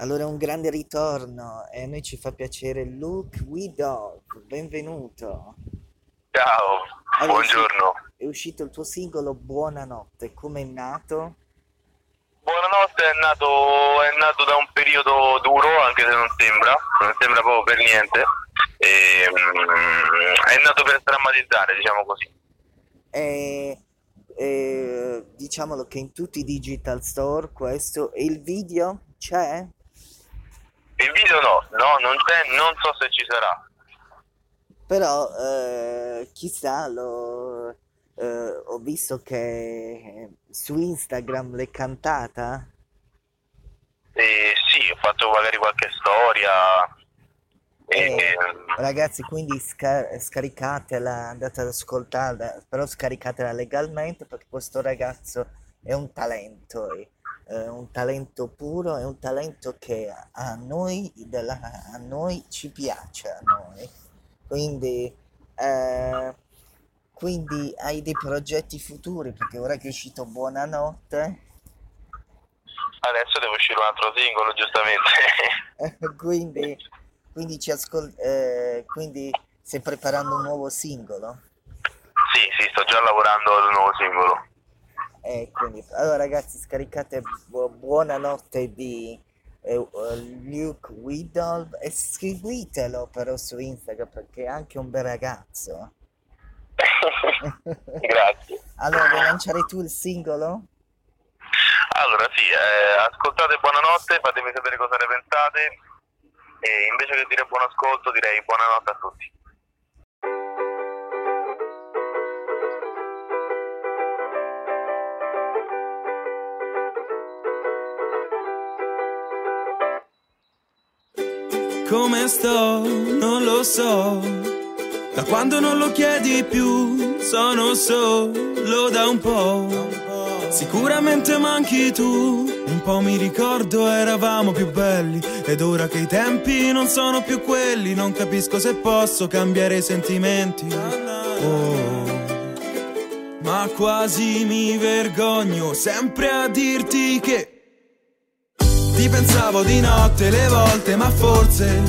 Allora, un grande ritorno e a noi ci fa piacere Luke Widolf, benvenuto. Ciao, Allora, buongiorno. è uscito il tuo singolo Buonanotte, come è nato? Buonanotte è nato, è nato da un periodo duro, anche se non sembra, non sembra proprio per niente. E, mm, è nato per drammatizzare, diciamo così. E, e, diciamolo che in tutti i digital store questo e il video c'è? Il video no, no, non c'è, non so se ci sarà. Però eh, chissà, lo, eh, ho visto che su Instagram l'hai cantata. E sì, ho fatto magari qualche storia. E, Eh, ragazzi, quindi sca- scaricatela, andate ad ascoltarla, però scaricatela legalmente perché questo ragazzo è un talento, è, è un talento puro, è un talento che a noi, della- a noi ci piace, a noi. Quindi, eh, quindi hai dei progetti futuri perché ora che è uscito Buonanotte, adesso deve uscire un altro singolo, giustamente. quindi, quindi ci ascol- eh, quindi stai preparando un nuovo singolo. sì, sì, sto già lavorando un nuovo singolo. E quindi, allora ragazzi, scaricate Bu- Buonanotte di eh, Luke Widolf e seguitelo però su Instagram perché è anche un bel ragazzo. Grazie. Allora, vuoi lanciare tu il singolo? Allora sì, eh, ascoltate buonanotte, fatemi sapere cosa ne pensate e invece che dire buon ascolto direi buonanotte a tutti. Come sto? Non lo so. Da quando non lo chiedi più, sono solo da un po'. Sicuramente manchi tu. Un po' mi ricordo eravamo più belli. Ed ora che i tempi non sono più quelli, non capisco se posso cambiare i sentimenti. Oh. Ma quasi mi vergogno sempre a dirti che ti pensavo di notte le volte, ma forse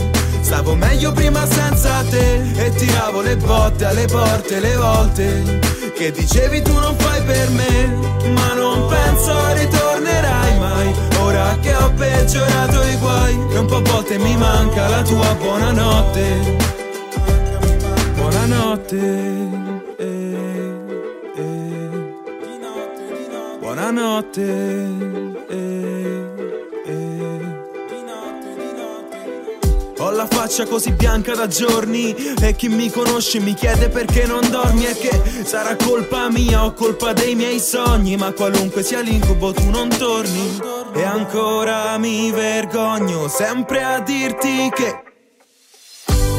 stavo meglio prima senza te e tiravo le botte alle porte le volte che dicevi tu non fai per me, ma non penso ritornerai mai. Ora che ho peggiorato i guai e un po' a volte mi manca la tua buonanotte. Buonanotte. eh, eh. Buonanotte. eh. La faccia così bianca da giorni e chi mi conosce mi chiede perché non dormi e che sarà colpa mia o colpa dei miei sogni, ma qualunque sia l'incubo tu non torni. E ancora mi vergogno sempre a dirti che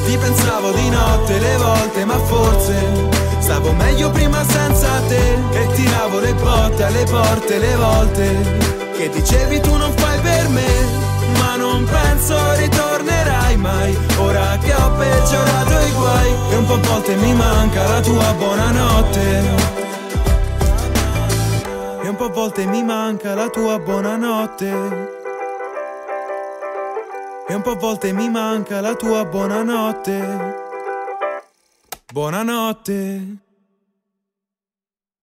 ti pensavo di notte le volte, ma forse stavo meglio prima senza te. E tiravo le botte alle porte le volte che dicevi tu non fai per me. Ma non penso ritornerai mai. Ora che ho peggiorato i guai. E un po' a volte mi manca la tua buonanotte. E un po' a volte mi manca la tua buonanotte. E un po' a volte mi manca la tua buonanotte. Buonanotte.